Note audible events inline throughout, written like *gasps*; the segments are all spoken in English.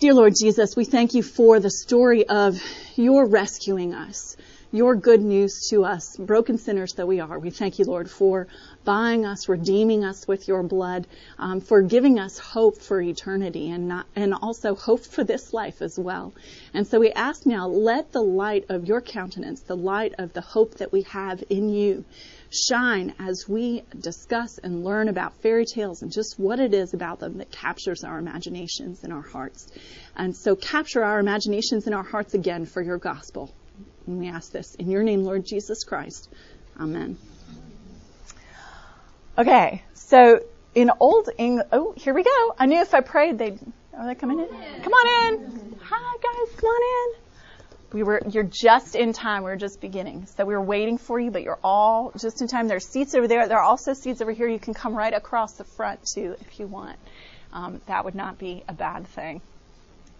Dear Lord Jesus, we thank you for the story of your rescuing us, your good news to us, broken sinners that we are. We thank you, Lord, for buying us, redeeming us with your blood, um, for giving us hope for eternity and not, and also hope for this life as well. And so we ask now, let the light of your countenance, the light of the hope that we have in you, shine as we discuss and learn about fairy tales and just what it is about them that captures our imaginations and our hearts. And so capture our imaginations and our hearts again for your gospel. And we ask this in your name, Lord Jesus Christ. Amen. Okay, so in Old English, oh, here we go. I knew if I prayed, they'd, are they coming in? Come on in. Hi, guys, come on in. We were, you're just in time. We are just beginning. So we were waiting for you, but you're all just in time. There's seats over there. There are also seats over here. You can come right across the front too if you want. Um, that would not be a bad thing.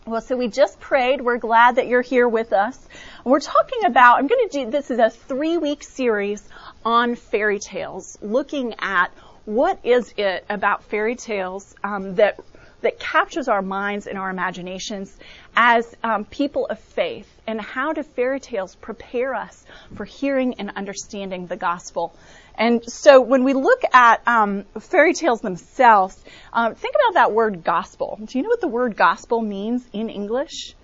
Well, so we just prayed. We're glad that you're here with us. We're talking about, I'm going to do, this is a three week series on fairy tales, looking at what is it about fairy tales um, that that captures our minds and our imaginations as um, people of faith, and how do fairy tales prepare us for hearing and understanding the gospel? And so when we look at um, fairy tales themselves, um, think about that word gospel. Do you know what the word gospel means in English?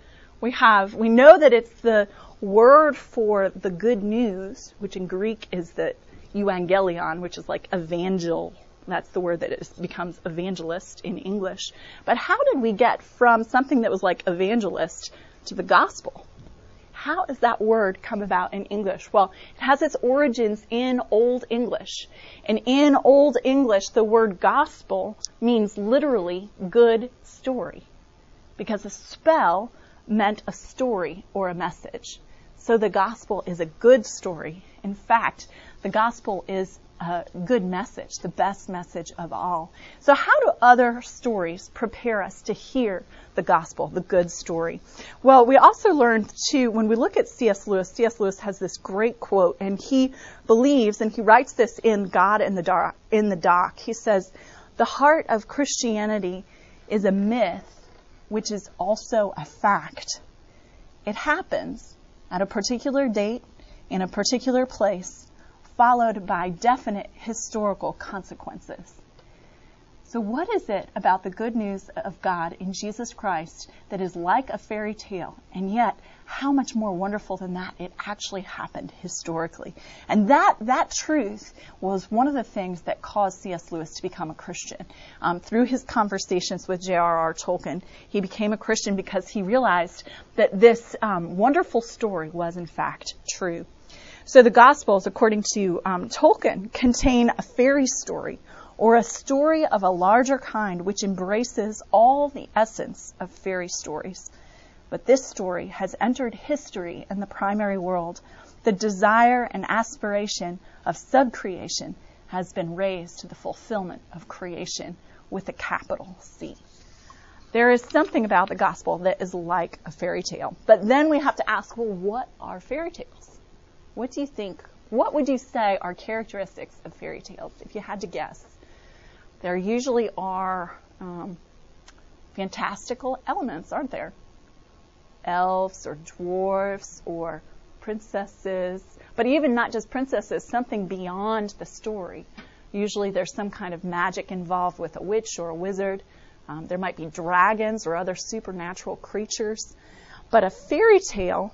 We have, we know that it's the word for the good news, which in Greek is the evangelion, which is like evangel. That's the word that is, becomes evangelist in English. But how did we get from something that was like evangelist to the gospel? How does that word come about in English? Well, it has its origins in Old English. And in Old English, the word gospel means literally good story. Because a spell meant a story or a message. So the gospel is a good story. In fact, the gospel is a good message, the best message of all. So how do other stories prepare us to hear the gospel, the good story? Well, we also learned too, when we look at C.S. Lewis, C.S. Lewis has this great quote, and he believes, and he writes this in God in the Dark. in the dock. He says, the heart of Christianity is a myth, which is also a fact. It happens at a particular date in a particular place, followed by definite historical consequences. So, what is it about the good news of God in Jesus Christ that is like a fairy tale, and yet how much more wonderful than that it actually happened historically? And that that truth was one of the things that caused C.S. Lewis to become a Christian. Um, through his conversations with J.R.R. Tolkien, he became a Christian because he realized that this um, wonderful story was in fact true. So the Gospels, according to um, Tolkien, contain a fairy story or a story of a larger kind which embraces all the essence of fairy stories. But this story has entered history in the primary world. The desire and aspiration of subcreation has been raised to the fulfillment of creation with a capital C. There is something about the gospel that is like a fairy tale. But then we have to ask, well, what are fairy tales? What do you think? What would you say are characteristics of fairy tales if you had to guess? There usually are um, fantastical elements, aren't there? Elves or dwarfs or princesses, but even not just princesses, something beyond the story. Usually there's some kind of magic involved with a witch or a wizard. Um, there might be dragons or other supernatural creatures. But a fairy tale,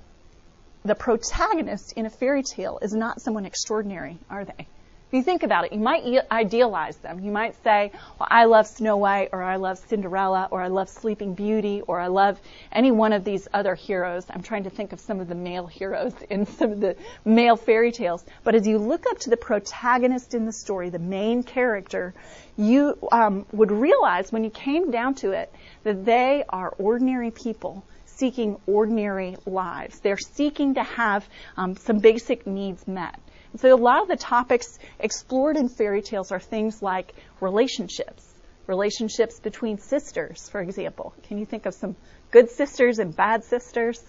the protagonist in a fairy tale is not someone extraordinary, are they? If you think about it, you might idealize them. You might say, well, I love Snow White, or I love Cinderella, or I love Sleeping Beauty, or I love any one of these other heroes. I'm trying to think of some of the male heroes *laughs* in some of the male fairy tales. But as you look up to the protagonist in the story, the main character, you um, would realize when you came down to it that they are ordinary people seeking ordinary lives. They're seeking to have um, some basic needs met. So a lot of the topics explored in fairy tales are things like relationships, relationships between sisters, for example. Can you think of some good sisters and bad sisters?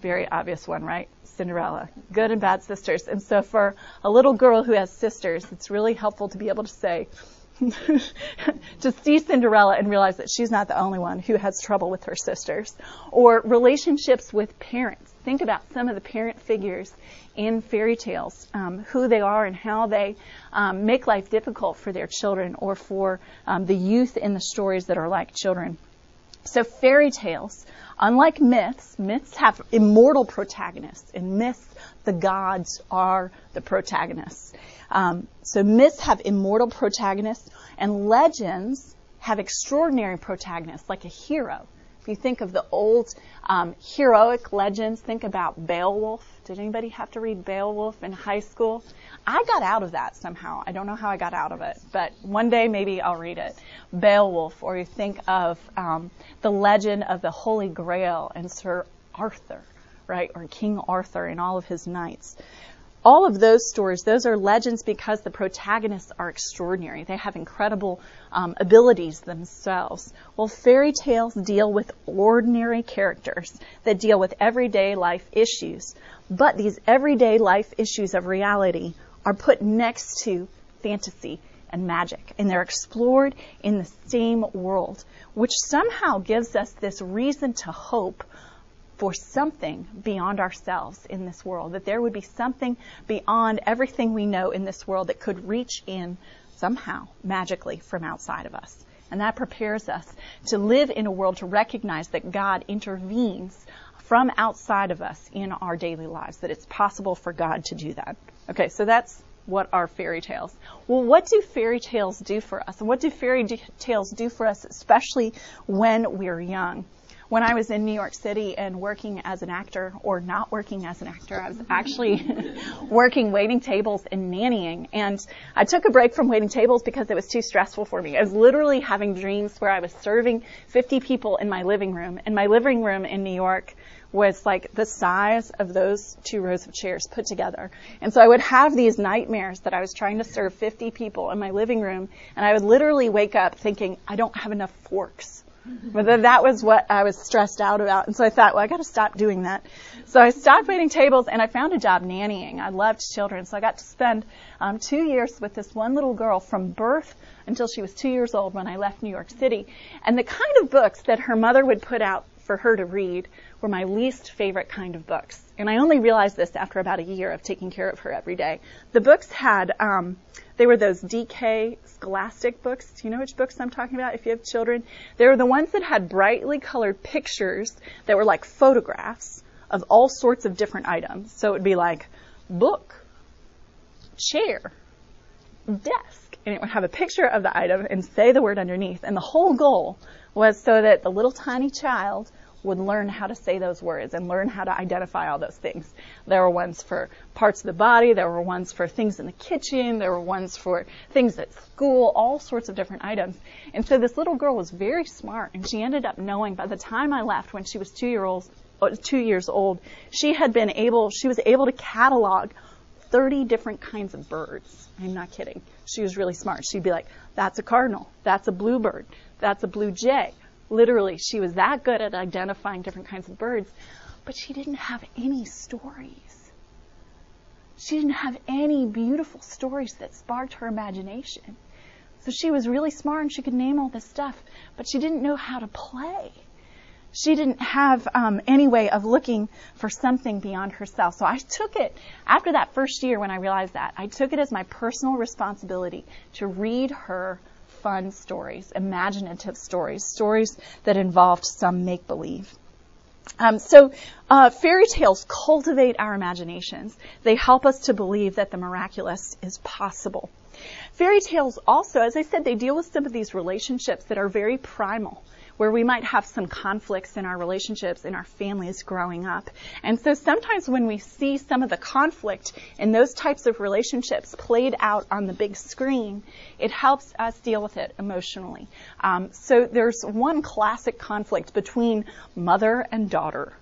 Very obvious one, right? Cinderella. Good and bad sisters. And so for a little girl who has sisters, it's really helpful to be able to say, *laughs* to see Cinderella and realize that she's not the only one who has trouble with her sisters. Or relationships with parents. Think about some of the parent figures in fairy tales, um, who they are and how they um, make life difficult for their children or for um, the youth in the stories that are like children. So fairy tales, unlike myths, myths have immortal protagonists. and myths, the gods are the protagonists. Um, so myths have immortal protagonists, and legends have extraordinary protagonists, like a hero. If you think of the old um, heroic legends, think about Beowulf. Did anybody have to read Beowulf in high school? I got out of that somehow. I don't know how I got out of it, but one day maybe I'll read it. Beowulf, or you think of um, the legend of the Holy Grail and Sir Arthur, right, or King Arthur and all of his knights all of those stories, those are legends because the protagonists are extraordinary. They have incredible um, abilities themselves. Well, fairy tales deal with ordinary characters that deal with everyday life issues. But these everyday life issues of reality are put next to fantasy and magic, and they're explored in the same world, which somehow gives us this reason to hope for something beyond ourselves in this world, that there would be something beyond everything we know in this world that could reach in somehow, magically, from outside of us. And that prepares us to live in a world to recognize that God intervenes from outside of us in our daily lives, that it's possible for God to do that. Okay, so that's what are fairy tales. Well, what do fairy tales do for us? And what do fairy tales do for us, especially when we're young? When I was in New York City and working as an actor, or not working as an actor, I was actually *laughs* working waiting tables and nannying. And I took a break from waiting tables because it was too stressful for me. I was literally having dreams where I was serving 50 people in my living room. And my living room in New York was like the size of those two rows of chairs put together. And so I would have these nightmares that I was trying to serve 50 people in my living room, and I would literally wake up thinking, I don't have enough forks but that was what I was stressed out about. And so I thought, well, I got to stop doing that. So I stopped waiting tables and I found a job nannying. I loved children. So I got to spend um, two years with this one little girl from birth until she was two years old when I left New York City. And the kind of books that her mother would put out for her to read were my least favorite kind of books. And I only realized this after about a year of taking care of her every day. The books had, um, they were those DK Scholastic books. Do you know which books I'm talking about if you have children? They were the ones that had brightly colored pictures that were like photographs of all sorts of different items. So it would be like book, chair, desk, and it would have a picture of the item and say the word underneath. And the whole goal was so that the little tiny child would learn how to say those words and learn how to identify all those things. There were ones for parts of the body, there were ones for things in the kitchen, there were ones for things at school, all sorts of different items. And so this little girl was very smart and she ended up knowing by the time I left when she was two year old, uh, two years old, she had been able, she was able to catalog 30 different kinds of birds. I'm not kidding. She was really smart. She'd be like, that's a cardinal, that's a bluebird, that's a blue jay. Literally, she was that good at identifying different kinds of birds, but she didn't have any stories. She didn't have any beautiful stories that sparked her imagination. So she was really smart and she could name all this stuff, but she didn't know how to play. She didn't have um, any way of looking for something beyond herself. So I took it, after that first year when I realized that, I took it as my personal responsibility to read her fun stories, imaginative stories, stories that involved some make believe. Um, so, uh, fairy tales cultivate our imaginations. They help us to believe that the miraculous is possible. Fairy tales also, as I said, they deal with some of these relationships that are very primal where we might have some conflicts in our relationships in our families growing up. And so sometimes when we see some of the conflict in those types of relationships played out on the big screen, it helps us deal with it emotionally. Um, so there's one classic conflict between mother and daughter.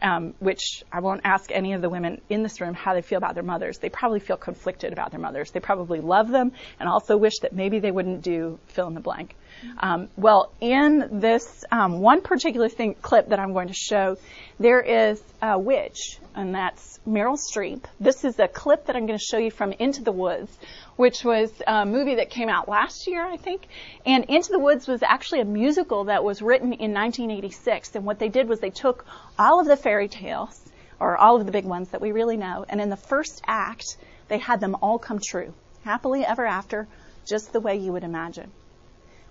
Um, which I won't ask any of the women in this room how they feel about their mothers. They probably feel conflicted about their mothers. They probably love them and also wish that maybe they wouldn't do fill in the blank. Um, well, in this um, one particular thing, clip that I'm going to show, there is a witch, and that's Meryl Streep. This is a clip that I'm going to show you from Into the Woods, which was a movie that came out last year, I think. And Into the Woods was actually a musical that was written in 1986. And what they did was they took all of the fairy tales, or all of the big ones that we really know, and in the first act, they had them all come true. Happily ever after, just the way you would imagine.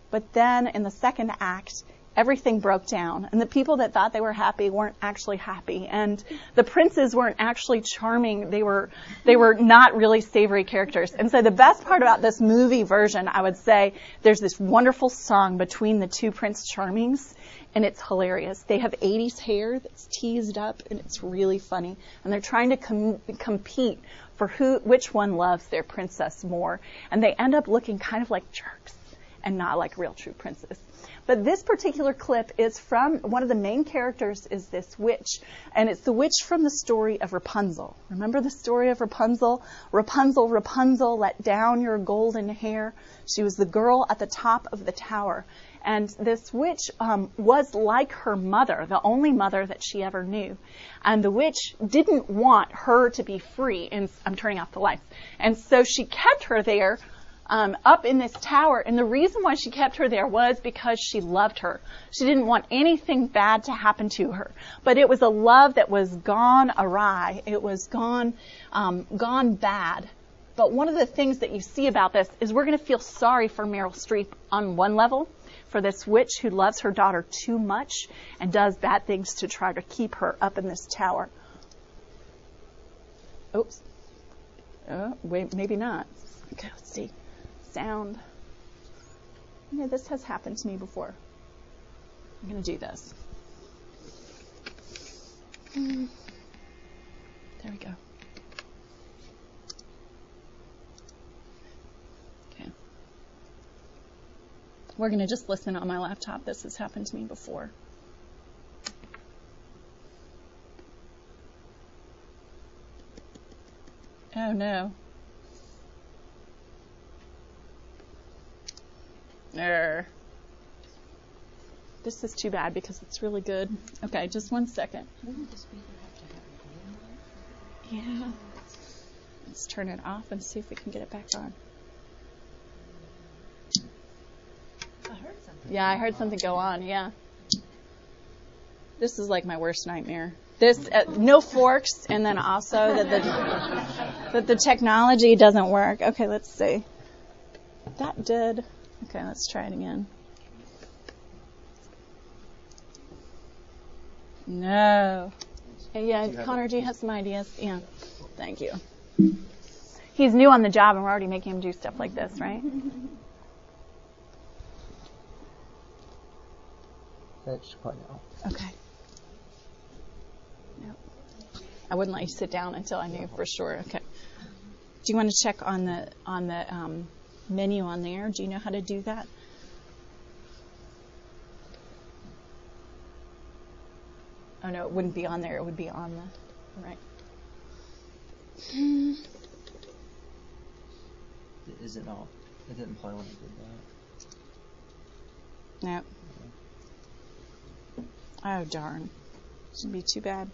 But then in the second act, everything broke down and the people that thought they were happy weren't actually happy. And the princes weren't actually charming. They were they were not really savory characters. And so the best part about this movie version i would say there's this wonderful song between the two prince charmings and it's hilarious. They have 80s hair that's teased up and it's really funny. And they're trying to com- compete for who which one loves their princess more. And they end up looking kind of like jerks and not like real true princes but this particular clip is from one of the main characters is this witch, and it's the witch from the story of Rapunzel. Remember the story of Rapunzel? Rapunzel, Rapunzel, let down your golden hair. She was the girl at the top of the tower. And this witch um, was like her mother, the only mother that she ever knew. And the witch didn't want her to be free. And I'm turning off the lights. And so she kept her there um, up in this tower. And the reason why she kept her there was because she loved her. She didn't want anything bad to happen to her. But it was a love that was gone awry. It was gone, um, gone bad. But one of the things that you see about this is we're going to feel sorry for Meryl Streep on one level, for this witch who loves her daughter too much and does bad things to try to keep her up in this tower. Oops. Uh, wait, maybe not. Okay, let's see sound. Yeah, this has happened to me before. I'm going to do this. Mm. There we go. Okay. We're going to just listen on my laptop. This has happened to me before. Oh no. Err. This is too bad because it's really good. Okay, just one second. Yeah. Let's turn it off and see if we can get it back on. I heard something. Yeah, I heard something go on. Yeah. This is like my worst nightmare. This uh, no forks, and then also that the that the technology doesn't work. Okay, let's see. That did. Okay, let's try it again. No. Yeah, Connor, do you have some ideas? Yeah. Thank you. He's new on the job and we're already making him do stuff like this, right? That's quite now. Okay. No. I wouldn't let you sit down until I knew for sure. Okay. Do you want to check on the on the um, menu on there. Do you know how to do that? Oh no, it wouldn't be on there. It would be on the right. Is it not? It didn't play when it did that. No. Oh darn. Shouldn't be too bad.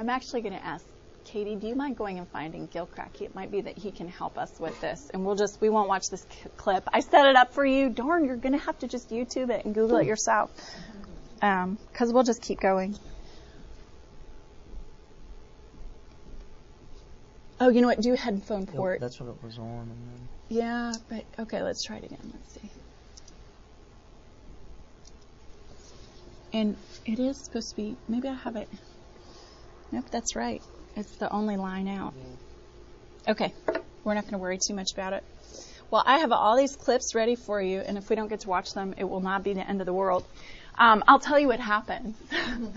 I'm actually going to ask Katie, do you mind going and finding Gil Cracky? It might be that he can help us with this, and we'll just we won't watch this clip. I set it up for you. Darn, you're going to have to just YouTube it and Google it yourself, because um, we'll just keep going. Oh, you know what? Do headphone port. Yep, that's what it was on. Yeah, but okay, let's try it again. Let's see. And it is supposed to be. Maybe I have it. Nope, that's right. It's the only line out. Mm-hmm. Okay, we're not going to worry too much about it. Well, I have all these clips ready for you, and if we don't get to watch them, it will not be the end of the world. Um, I'll tell you what happened. *laughs* you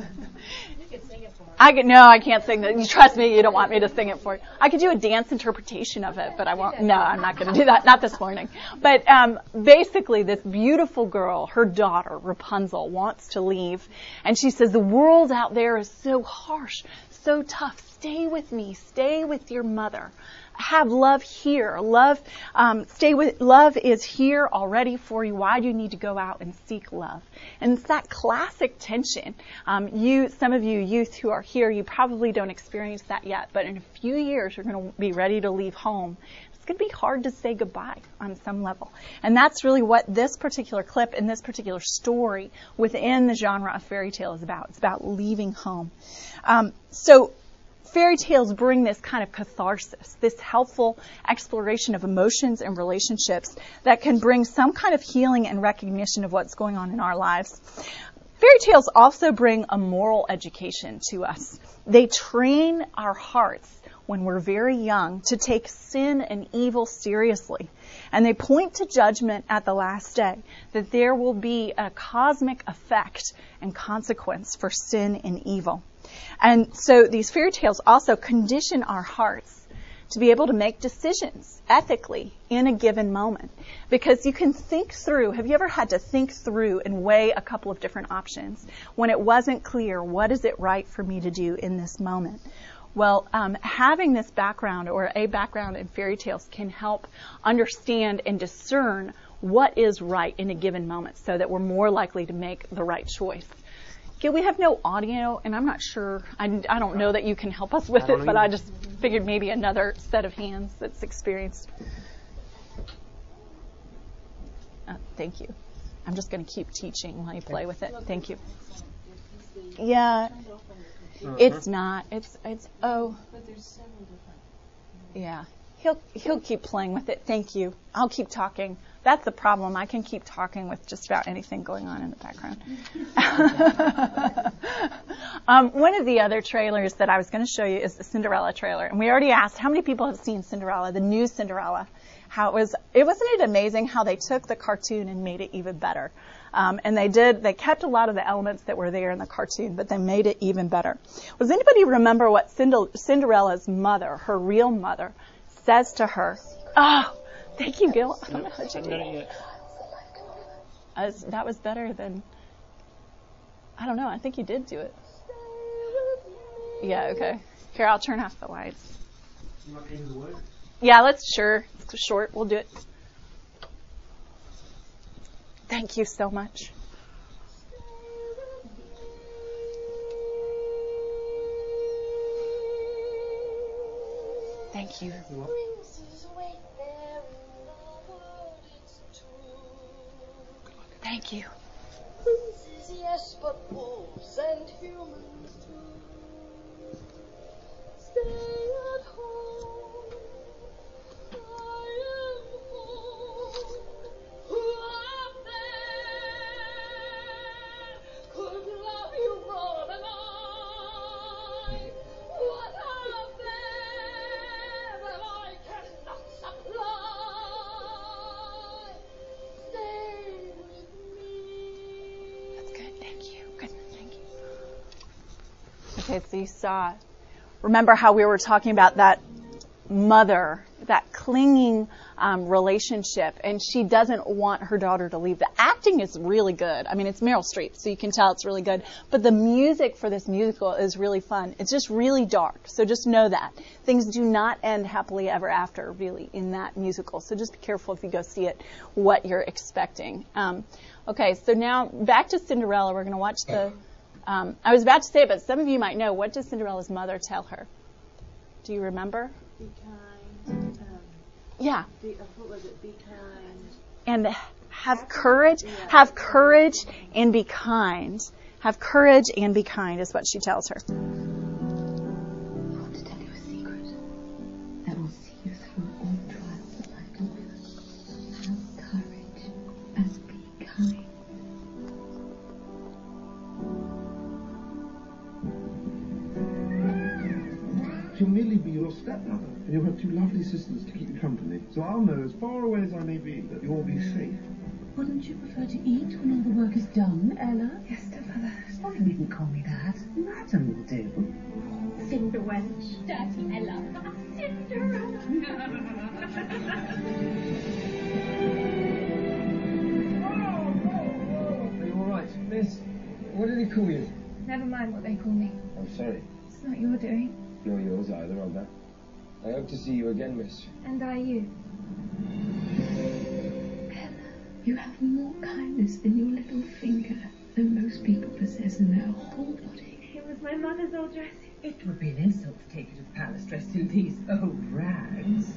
can sing it for I could, no, I can't sing that. You trust me, you don't want me to sing it for you. I could do a dance interpretation of it, but I won't. No, I'm not going to do that. Not this morning. But um, basically, this beautiful girl, her daughter Rapunzel, wants to leave, and she says the world out there is so harsh, so tough. Stay with me. Stay with your mother. Have love here. Love, um, stay with, love is here already for you. Why do you need to go out and seek love? And it's that classic tension. Um, you, some of you youth who are here, you probably don't experience that yet, but in a few years you're going to be ready to leave home it's going to be hard to say goodbye on some level. And that's really what this particular clip and this particular story within the genre of fairy tale is about. It's about leaving home. Um, so fairy tales bring this kind of catharsis, this helpful exploration of emotions and relationships that can bring some kind of healing and recognition of what's going on in our lives. Fairy tales also bring a moral education to us. They train our hearts when we're very young to take sin and evil seriously. And they point to judgment at the last day, that there will be a cosmic effect and consequence for sin and evil. And so these fairy tales also condition our hearts to be able to make decisions ethically in a given moment. Because you can think through, have you ever had to think through and weigh a couple of different options when it wasn't clear what is it right for me to do in this moment? Well, um, having this background or a background in fairy tales can help understand and discern what is right in a given moment so that we're more likely to make the right choice. Okay, we have no audio, and I'm not sure. I, I don't know that you can help us with it, but I just figured maybe another set of hands that's experienced. Uh, thank you. I'm just going to keep teaching while you play with it. Thank you. Yeah, it's not. It's it's oh. But there's several different. Yeah. He'll he'll keep playing with it. Thank you. I'll keep talking. That's the problem. I can keep talking with just about anything going on in the background. *laughs* um, one of the other trailers that I was going to show you is the Cinderella trailer, and we already asked how many people have seen Cinderella, the new Cinderella. How it was? It wasn't it amazing how they took the cartoon and made it even better. Um, and they did, they kept a lot of the elements that were there in the cartoon, but they made it even better. Does anybody remember what Cinderella's mother, her real mother, says to her? Oh, thank you, Gil. I don't know how you do that. As, that was better than, I don't know, I think you did do it. Yeah, okay. Here, I'll turn off the lights. Yeah, let's, sure. It's short. We'll do it. Thank you so much. Thank you. Thank you. Yes, but wolves and humans too. Stay saw. Remember how we were talking about that mother, that clinging um, relationship, and she doesn't want her daughter to leave. The acting is really good. I mean, it's Meryl Streep, so you can tell it's really good. But the music for this musical is really fun. It's just really dark, so just know that. Things do not end happily ever after, really, in that musical. So just be careful if you go see it, what you're expecting. Um, okay, so now back to Cinderella. We're going to watch the. Um, I was about to say it, but some of you might know. What does Cinderella's mother tell her? Do you remember? Be kind. Um, Yeah. be, uh, what was it? Be kind. and have courage, have courage and be kind. Have courage and be kind is what she tells her. Two lovely sisters to keep you company. So I'll know, as far away as I may be, that you'll be safe. Wouldn't you prefer to eat when all the work is done, Ella? Yes, stepmother. Oh, you needn't call me that. Madam will do. Cinder wench. Dirty Ella. Cinderella. *laughs* Are you alright, miss? What did he call you? Never mind what they call me. I'm sorry. It's not your doing. Nor yours either, I'll bet. I hope to see you again, miss. And I you? Ella, you have more kindness in your little finger than most people possess in their whole body. It was my mother's old dress. It would be an insult to take you to the palace dressed in these old rags.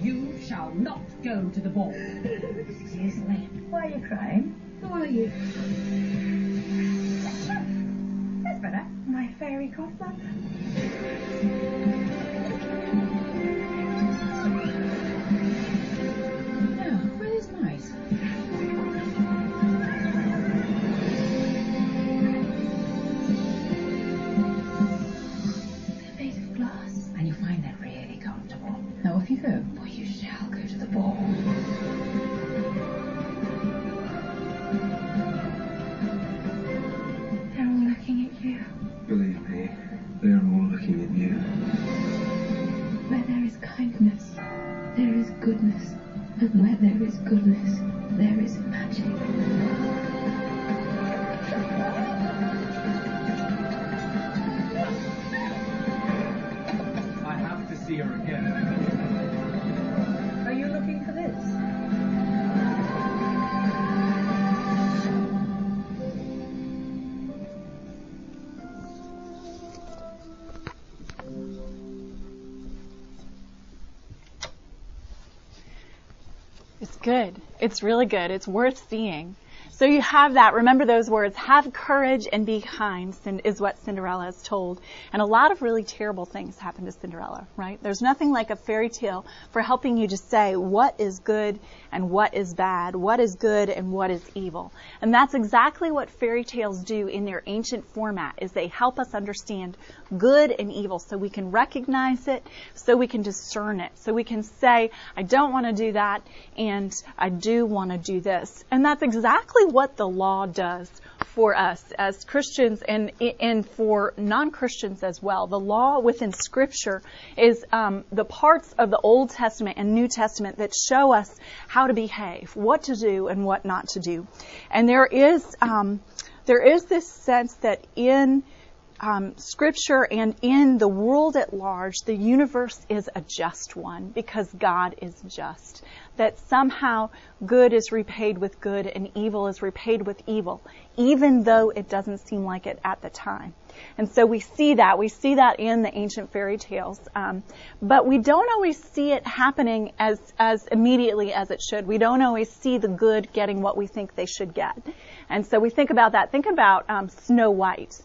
*gasps* You shall not go to the ball. Excuse me. Why are you crying? Who are you? That's better. My fairy godmother. It's really good. It's worth seeing. So you have that. Remember those words. Have courage and be kind is what Cinderella is told. And a lot of really terrible things happen to Cinderella, right? There's nothing like a fairy tale for helping you to say what is good and what is bad, what is good and what is evil. And that's exactly what fairy tales do in their ancient format is they help us understand good and evil so we can recognize it, so we can discern it, so we can say, I don't want to do that and I do want to do this. And that's exactly what the law does for us as Christians and and for non-Christians as well. The law within Scripture is um, the parts of the Old Testament and New Testament that show us how to behave, what to do, and what not to do. And there is um, there is this sense that in um, scripture and in the world at large, the universe is a just one because God is just. That somehow good is repaid with good and evil is repaid with evil, even though it doesn't seem like it at the time. And so we see that. We see that in the ancient fairy tales. Um, but we don't always see it happening as, as immediately as it should. We don't always see the good getting what we think they should get. And so we think about that. Think about um, Snow White.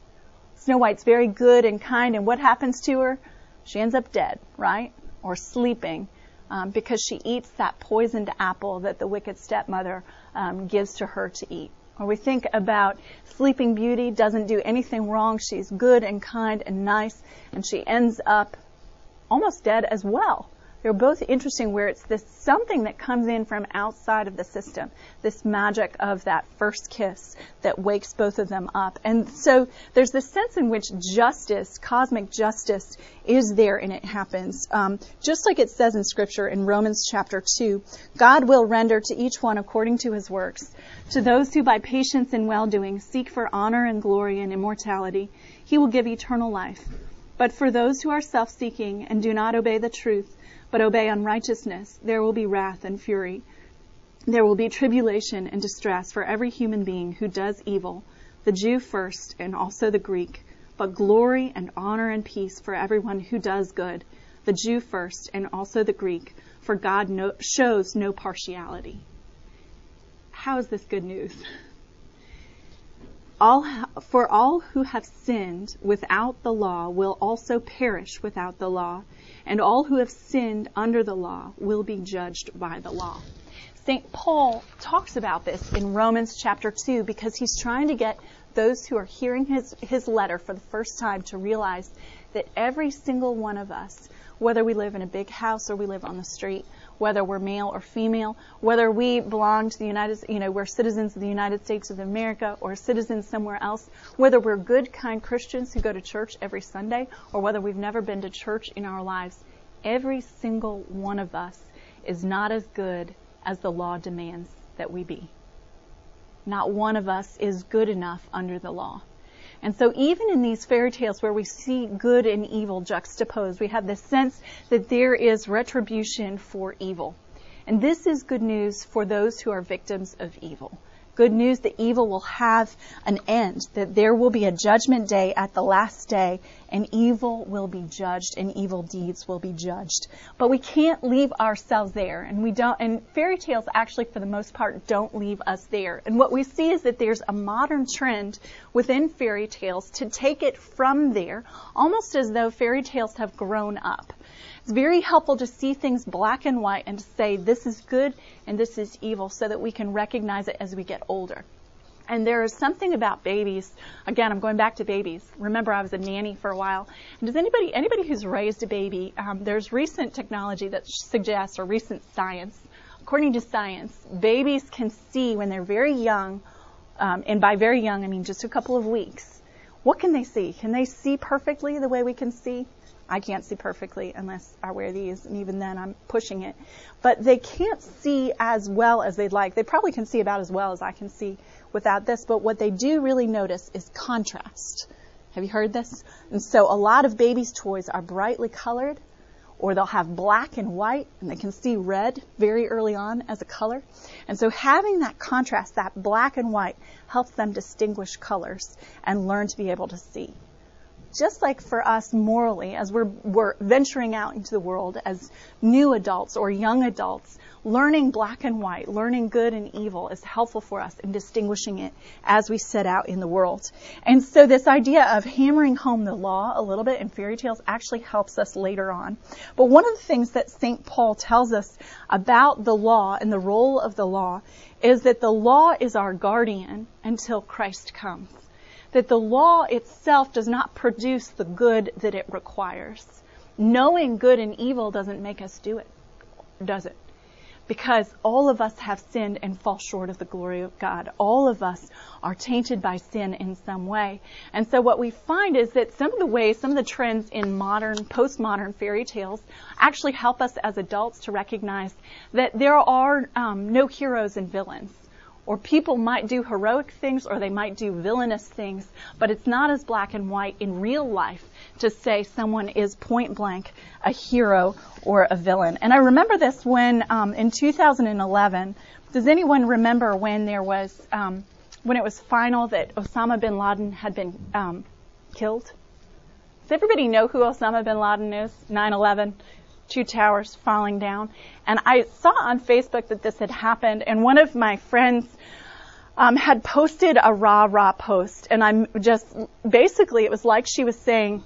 Snow White's very good and kind, and what happens to her? She ends up dead, right? Or sleeping. Um, because she eats that poisoned apple that the wicked stepmother um, gives to her to eat. Or we think about Sleeping Beauty doesn't do anything wrong. She's good and kind and nice, and she ends up almost dead as well. They're both interesting where it's this something that comes in from outside of the system, this magic of that first kiss that wakes both of them up. And so there's this sense in which justice, cosmic justice, is there and it happens. Um, just like it says in Scripture in Romans chapter 2, God will render to each one according to his works. To those who by patience and well doing seek for honor and glory and immortality, he will give eternal life. But for those who are self seeking and do not obey the truth, but obey unrighteousness, there will be wrath and fury. There will be tribulation and distress for every human being who does evil, the Jew first and also the Greek, but glory and honor and peace for everyone who does good, the Jew first and also the Greek, for God no, shows no partiality. How is this good news? *laughs* All, for all who have sinned without the law will also perish without the law, and all who have sinned under the law will be judged by the law. St. Paul talks about this in Romans chapter 2 because he's trying to get those who are hearing his, his letter for the first time to realize that every single one of us, whether we live in a big house or we live on the street, whether we're male or female, whether we belong to the United, you know, we're citizens of the United States of America or citizens somewhere else, whether we're good, kind Christians who go to church every Sunday or whether we've never been to church in our lives, every single one of us is not as good as the law demands that we be. Not one of us is good enough under the law. And so even in these fairy tales where we see good and evil juxtaposed, we have this sense that there is retribution for evil. And this is good news for those who are victims of evil good news that evil will have an end, that there will be a judgment day at the last day, and evil will be judged and evil deeds will be judged. But we can't leave ourselves there, and we don't, and fairy tales actually for the most part don't leave us there. And what we see is that there's a modern trend within fairy tales to take it from there, almost as though fairy tales have grown up. It's very helpful to see things black and white and to say this is good and this is evil so that we can recognize it as we get older. And there is something about babies. Again, I'm going back to babies. Remember, I was a nanny for a while. And does anybody, anybody who's raised a baby, um, there's recent technology that suggests, or recent science, according to science, babies can see when they're very young, um, and by very young I mean just a couple of weeks. What can they see? Can they see perfectly the way we can see? I can't see perfectly unless I wear these, and even then I'm pushing it. But they can't see as well as they'd like. They probably can see about as well as I can see without this, but what they do really notice is contrast. Have you heard this? And so a lot of babies' toys are brightly colored, or they'll have black and white, and they can see red very early on as a color. And so having that contrast, that black and white, helps them distinguish colors and learn to be able to see just like for us morally, as we're, we're venturing out into the world as new adults or young adults, learning black and white, learning good and evil is helpful for us in distinguishing it as we set out in the world. And so this idea of hammering home the law a little bit in fairy tales actually helps us later on. But one of the things that St. Paul tells us about the law and the role of the law is that the law is our guardian until Christ comes that the law itself does not produce the good that it requires. Knowing good and evil doesn't make us do it, does it? Because all of us have sinned and fall short of the glory of God. All of us are tainted by sin in some way. And so what we find is that some of the ways, some of the trends in modern, postmodern fairy tales actually help us as adults to recognize that there are um, no heroes and villains or people might do heroic things or they might do villainous things, but it's not as black and white in real life to say someone is point blank a hero or a villain. And I remember this when um, in 2011. Does anyone remember when there was um, when it was final that Osama bin Laden had been um, killed? Does everybody know who Osama bin Laden is? 9/11 two towers falling down. And I saw on Facebook that this had happened, and one of my friends um, had posted a rah rah post, and I'm just basically it was like she was saying,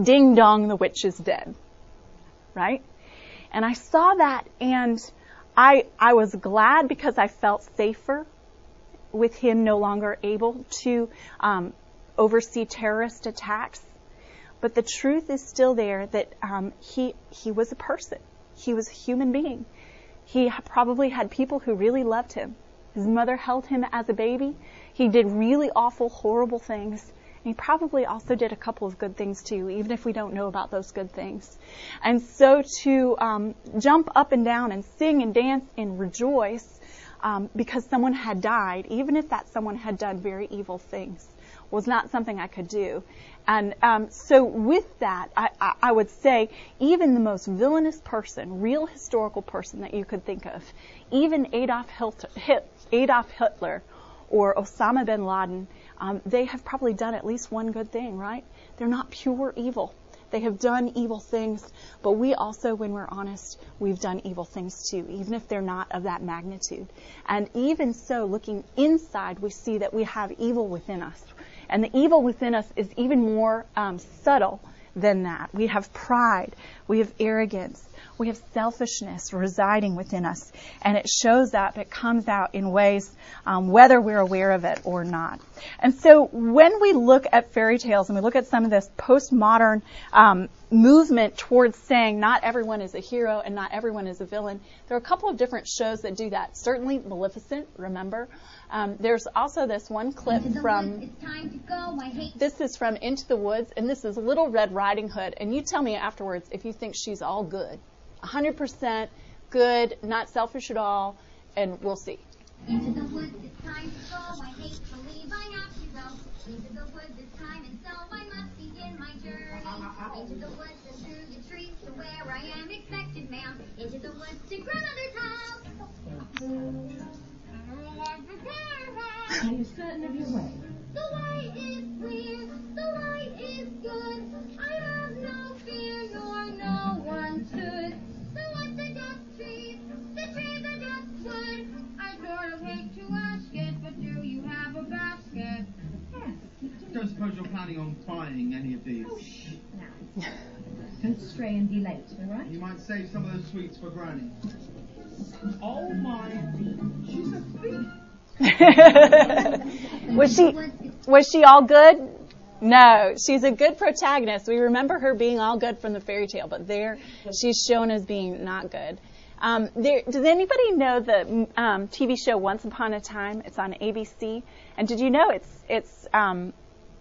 "Ding dong, the witch is dead," right? And I saw that, and I I was glad because I felt safer with him no longer able to um, oversee terrorist attacks. But the truth is still there that um, he he was a person. He was a human being. He probably had people who really loved him. His mother held him as a baby. He did really awful, horrible things. And he probably also did a couple of good things too, even if we don't know about those good things. And so to um, jump up and down and sing and dance and rejoice um, because someone had died, even if that someone had done very evil things, was not something I could do. And um, so, with that, I, I, would say even the most villainous person, real historical person that you could think of, even Adolf, Adolf Hitler or Osama bin Laden, um, they have probably done at least one good thing, right? They're not pure evil. They have done evil things, but we also, when we're honest, we've done evil things too, even if they're not of that magnitude. And even so, looking inside, we see that we have evil within us. And the evil within us is even more um, subtle than that. We have pride, we have arrogance, we have selfishness residing within us, and it shows up, it comes out in ways um, whether we're aware of it or not. And so when we look at fairy tales and we look at some of this postmodern um, movement towards saying not everyone is a hero and not everyone is a villain, there are a couple of different shows that do that. Certainly Maleficent, remember? Um, there's also this one clip from. This is from Into the Woods, and this is Little Red Riding Hood. And you tell me afterwards if you think she's all good. 100% good, not selfish at all, and we'll see. Into the woods, it's time to go. I hate to leave, I have to go. Into the woods it's time, and so I must begin my journey. Into the woods and through the trees to where I am expected, ma'am. Into the woods to grandmother's house. Are you certain of your way? The way is clear, the way is good. I have no fear, nor no one should. Are just. I sort of hate to ask it, but do you have a basket? Don't suppose you're planning on buying any of these? Oh Now, don't stray and be late, all right? You might save some of those sweets for Granny. Oh my, she's a thief. *laughs* was she was she all good? No, she's a good protagonist. We remember her being all good from the fairy tale, but there she's shown as being not good. Um, there, does anybody know the um, TV show Once Upon a Time? It's on ABC, and did you know it's it's um,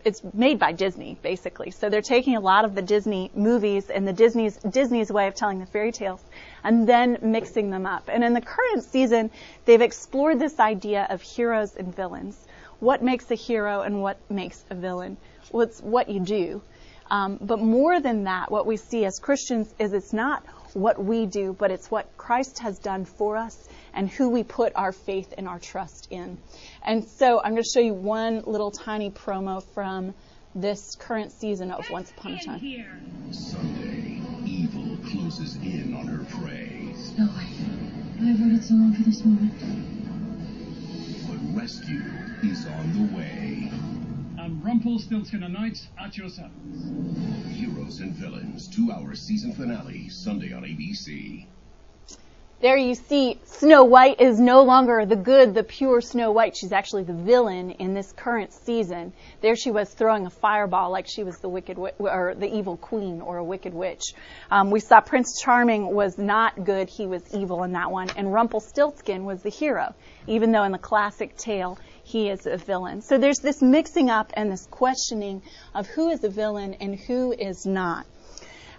it's made by Disney basically. So they're taking a lot of the Disney movies and the Disney's Disney's way of telling the fairy tales and then mixing them up. And in the current season, they've explored this idea of heroes and villains. What makes a hero and what makes a villain? Well, it's what you do. Um, but more than that, what we see as Christians is it's not what we do, but it's what Christ has done for us and who we put our faith and our trust in. And so I'm going to show you one little tiny promo from this current season of Once Upon a Time. Someday, evil closes in on her prey, Snow White. I've waited so long for this moment. but rescue is on the way. And Rumpelstiltskin and Knight at your service. Heroes and Villains, two-hour season finale, Sunday on ABC. There you see Snow White is no longer the good, the pure Snow White. She's actually the villain in this current season. There she was throwing a fireball like she was the wicked wi- or the evil queen or a wicked witch. Um, we saw Prince Charming was not good; he was evil in that one, and Rumpelstiltskin was the hero, even though in the classic tale he is a villain. So there's this mixing up and this questioning of who is a villain and who is not.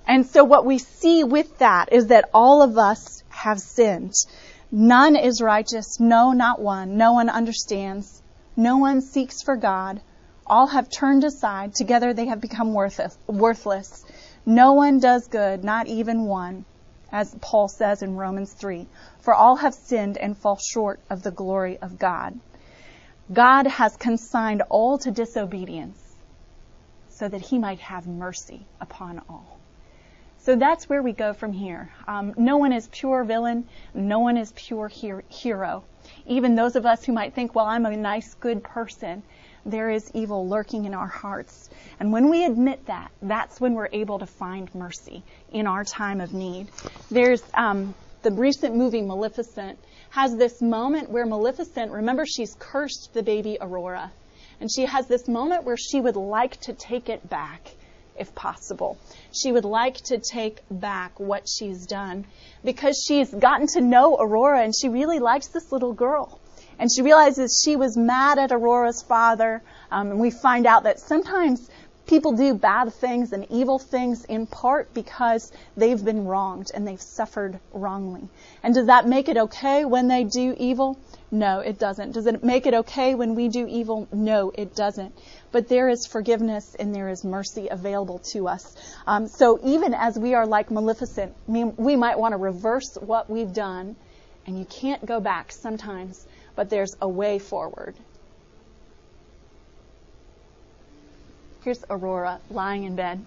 And so what we see with that is that all of us have sinned. None is righteous, no, not one. No one understands. No one seeks for God. All have turned aside. Together they have become worthless. No one does good, not even one, as Paul says in Romans 3. For all have sinned and fall short of the glory of God. God has consigned all to disobedience so that he might have mercy upon all. So that's where we go from here. Um, no one is pure villain. No one is pure her- hero. Even those of us who might think, well, I'm a nice, good person, there is evil lurking in our hearts. And when we admit that, that's when we're able to find mercy in our time of need. There's um, the recent movie Maleficent has this moment where Maleficent, remember, she's cursed the baby Aurora. And she has this moment where she would like to take it back if possible. She would like to take back what she's done because she's gotten to know Aurora and she really likes this little girl. And she realizes she was mad at Aurora's father. Um, and we find out that sometimes people do bad things and evil things in part because they've been wronged and they've suffered wrongly. And does that make it okay when they do evil? No, it doesn't. Does it make it okay when we do evil? No, it doesn't. But there is forgiveness and there is mercy available to us. Um, so even as we are like Maleficent, we, we might want to reverse what we've done, and you can't go back sometimes, but there's a way forward. Here's Aurora lying in bed.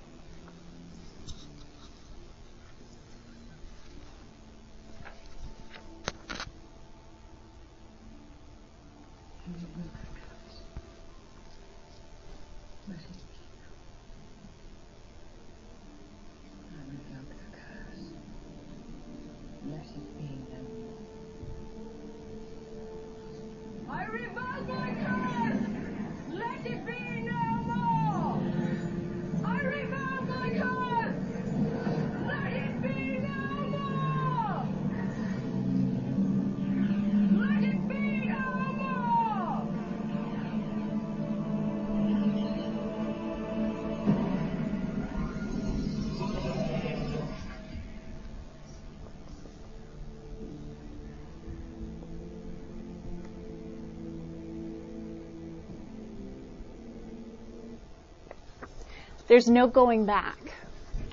There's no going back.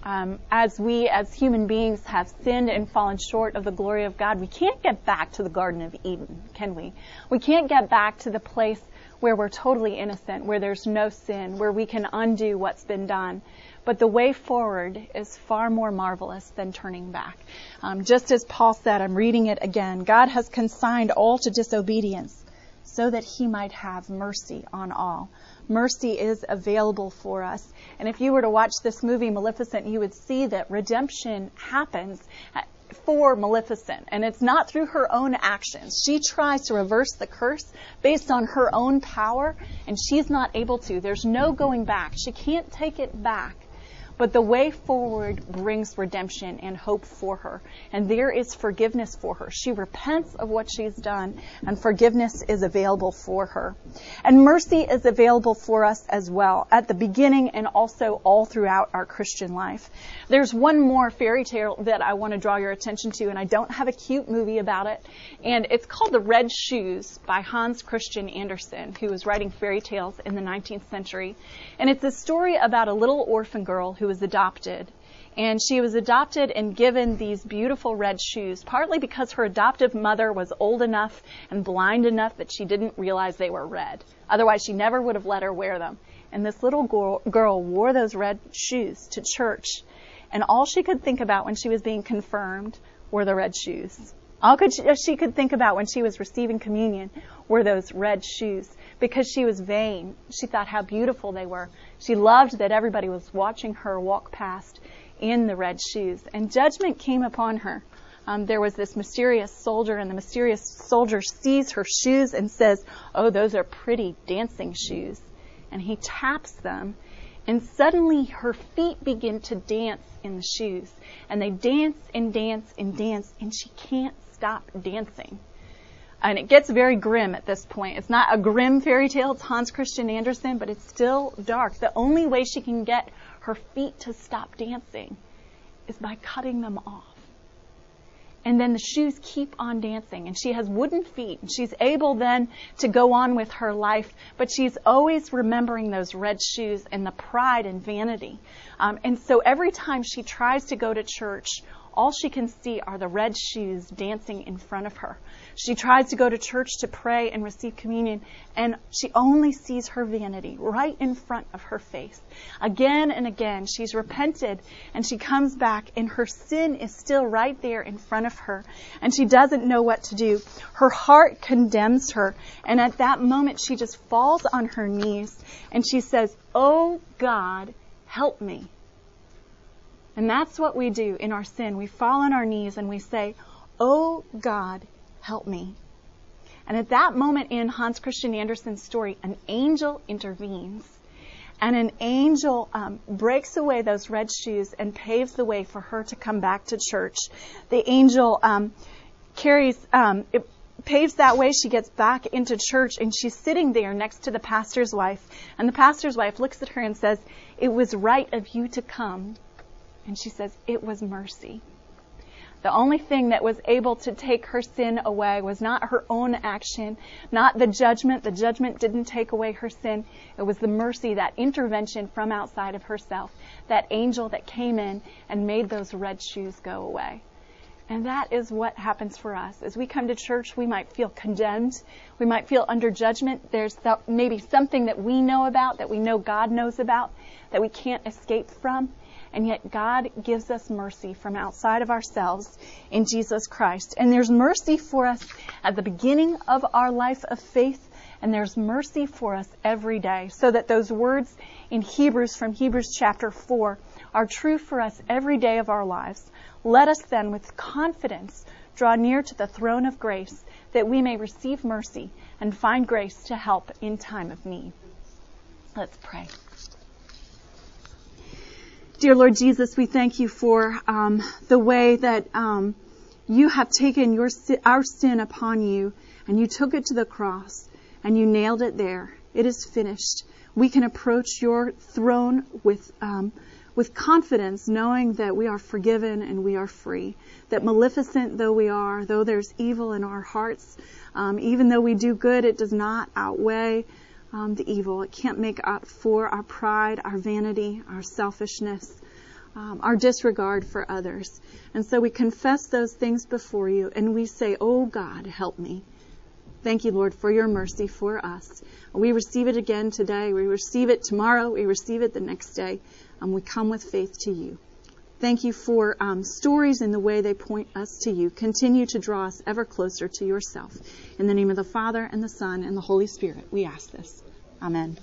Um, as we, as human beings, have sinned and fallen short of the glory of God, we can't get back to the Garden of Eden, can we? We can't get back to the place where we're totally innocent, where there's no sin, where we can undo what's been done. But the way forward is far more marvelous than turning back. Um, just as Paul said, I'm reading it again God has consigned all to disobedience so that he might have mercy on all mercy is available for us. And if you were to watch this movie, Maleficent, you would see that redemption happens for Maleficent. And it's not through her own actions. She tries to reverse the curse based on her own power, and she's not able to. There's no going back. She can't take it back. But the way forward brings redemption and hope for her. And there is forgiveness for her. She repents of what she's done, and forgiveness is available for her. And mercy is available for us as well, at the beginning and also all throughout our Christian life. There's one more fairy tale that I want to draw your attention to, and I don't have a cute movie about it. And it's called The Red Shoes by Hans Christian Andersen, who was writing fairy tales in the 19th century. And it's a story about a little orphan girl who was adopted. And she was adopted and given these beautiful red shoes, partly because her adoptive mother was old enough and blind enough that she didn't realize they were red. Otherwise, she never would have let her wear them. And this little girl, wore those red shoes to church. And all she could think about when she was being confirmed were the red shoes. All she, she could think about when she was receiving communion were those red shoes because she was vain. She thought how beautiful they were. She loved that everybody was watching her walk past in the red shoes. And judgment came upon her. Um, there was this mysterious soldier, and the mysterious soldier sees her shoes and says, Oh, those are pretty dancing shoes. And he taps them, and suddenly her feet begin to dance in the shoes. And they dance and dance and dance, and she can't stop dancing and it gets very grim at this point. It's not a Grimm fairy tale, it's Hans Christian Andersen, but it's still dark. The only way she can get her feet to stop dancing is by cutting them off. And then the shoes keep on dancing, and she has wooden feet, and she's able then to go on with her life, but she's always remembering those red shoes and the pride and vanity. Um, and so every time she tries to go to church, all she can see are the red shoes dancing in front of her. She tries to go to church to pray and receive communion, and she only sees her vanity right in front of her face. Again and again, she's repented, and she comes back, and her sin is still right there in front of her, and she doesn't know what to do. Her heart condemns her, and at that moment, she just falls on her knees, and she says, Oh God, help me. And that's what we do in our sin. We fall on our knees and we say, Oh God, help me. And at that moment in Hans Christian Andersen's story, an angel intervenes. And an angel um, breaks away those red shoes and paves the way for her to come back to church. The angel um, carries, um, it paves that way. She gets back into church and she's sitting there next to the pastor's wife. And the pastor's wife looks at her and says, It was right of you to come. And she says, It was mercy. The only thing that was able to take her sin away was not her own action, not the judgment. The judgment didn't take away her sin. It was the mercy, that intervention from outside of herself, that angel that came in and made those red shoes go away. And that is what happens for us. As we come to church, we might feel condemned. We might feel under judgment. There's maybe something that we know about, that we know God knows about, that we can't escape from. And yet God gives us mercy from outside of ourselves in Jesus Christ. And there's mercy for us at the beginning of our life of faith, and there's mercy for us every day. So that those words in Hebrews from Hebrews chapter 4 are true for us every day of our lives. Let us then with confidence draw near to the throne of grace that we may receive mercy and find grace to help in time of need. Let's pray. Dear Lord Jesus, we thank you for um, the way that um, you have taken your our sin upon you and you took it to the cross and you nailed it there. It is finished. We can approach your throne with um, with confidence, knowing that we are forgiven and we are free. That maleficent though we are, though there's evil in our hearts, um, even though we do good, it does not outweigh um, the evil. It can't make up for our pride, our vanity, our selfishness, um, our disregard for others. And so we confess those things before you and we say, Oh God, help me. Thank you, Lord, for your mercy for us. We receive it again today. We receive it tomorrow. We receive it the next day. And we come with faith to you. Thank you for um, stories and the way they point us to you. Continue to draw us ever closer to yourself. In the name of the Father, and the Son, and the Holy Spirit, we ask this. Amen.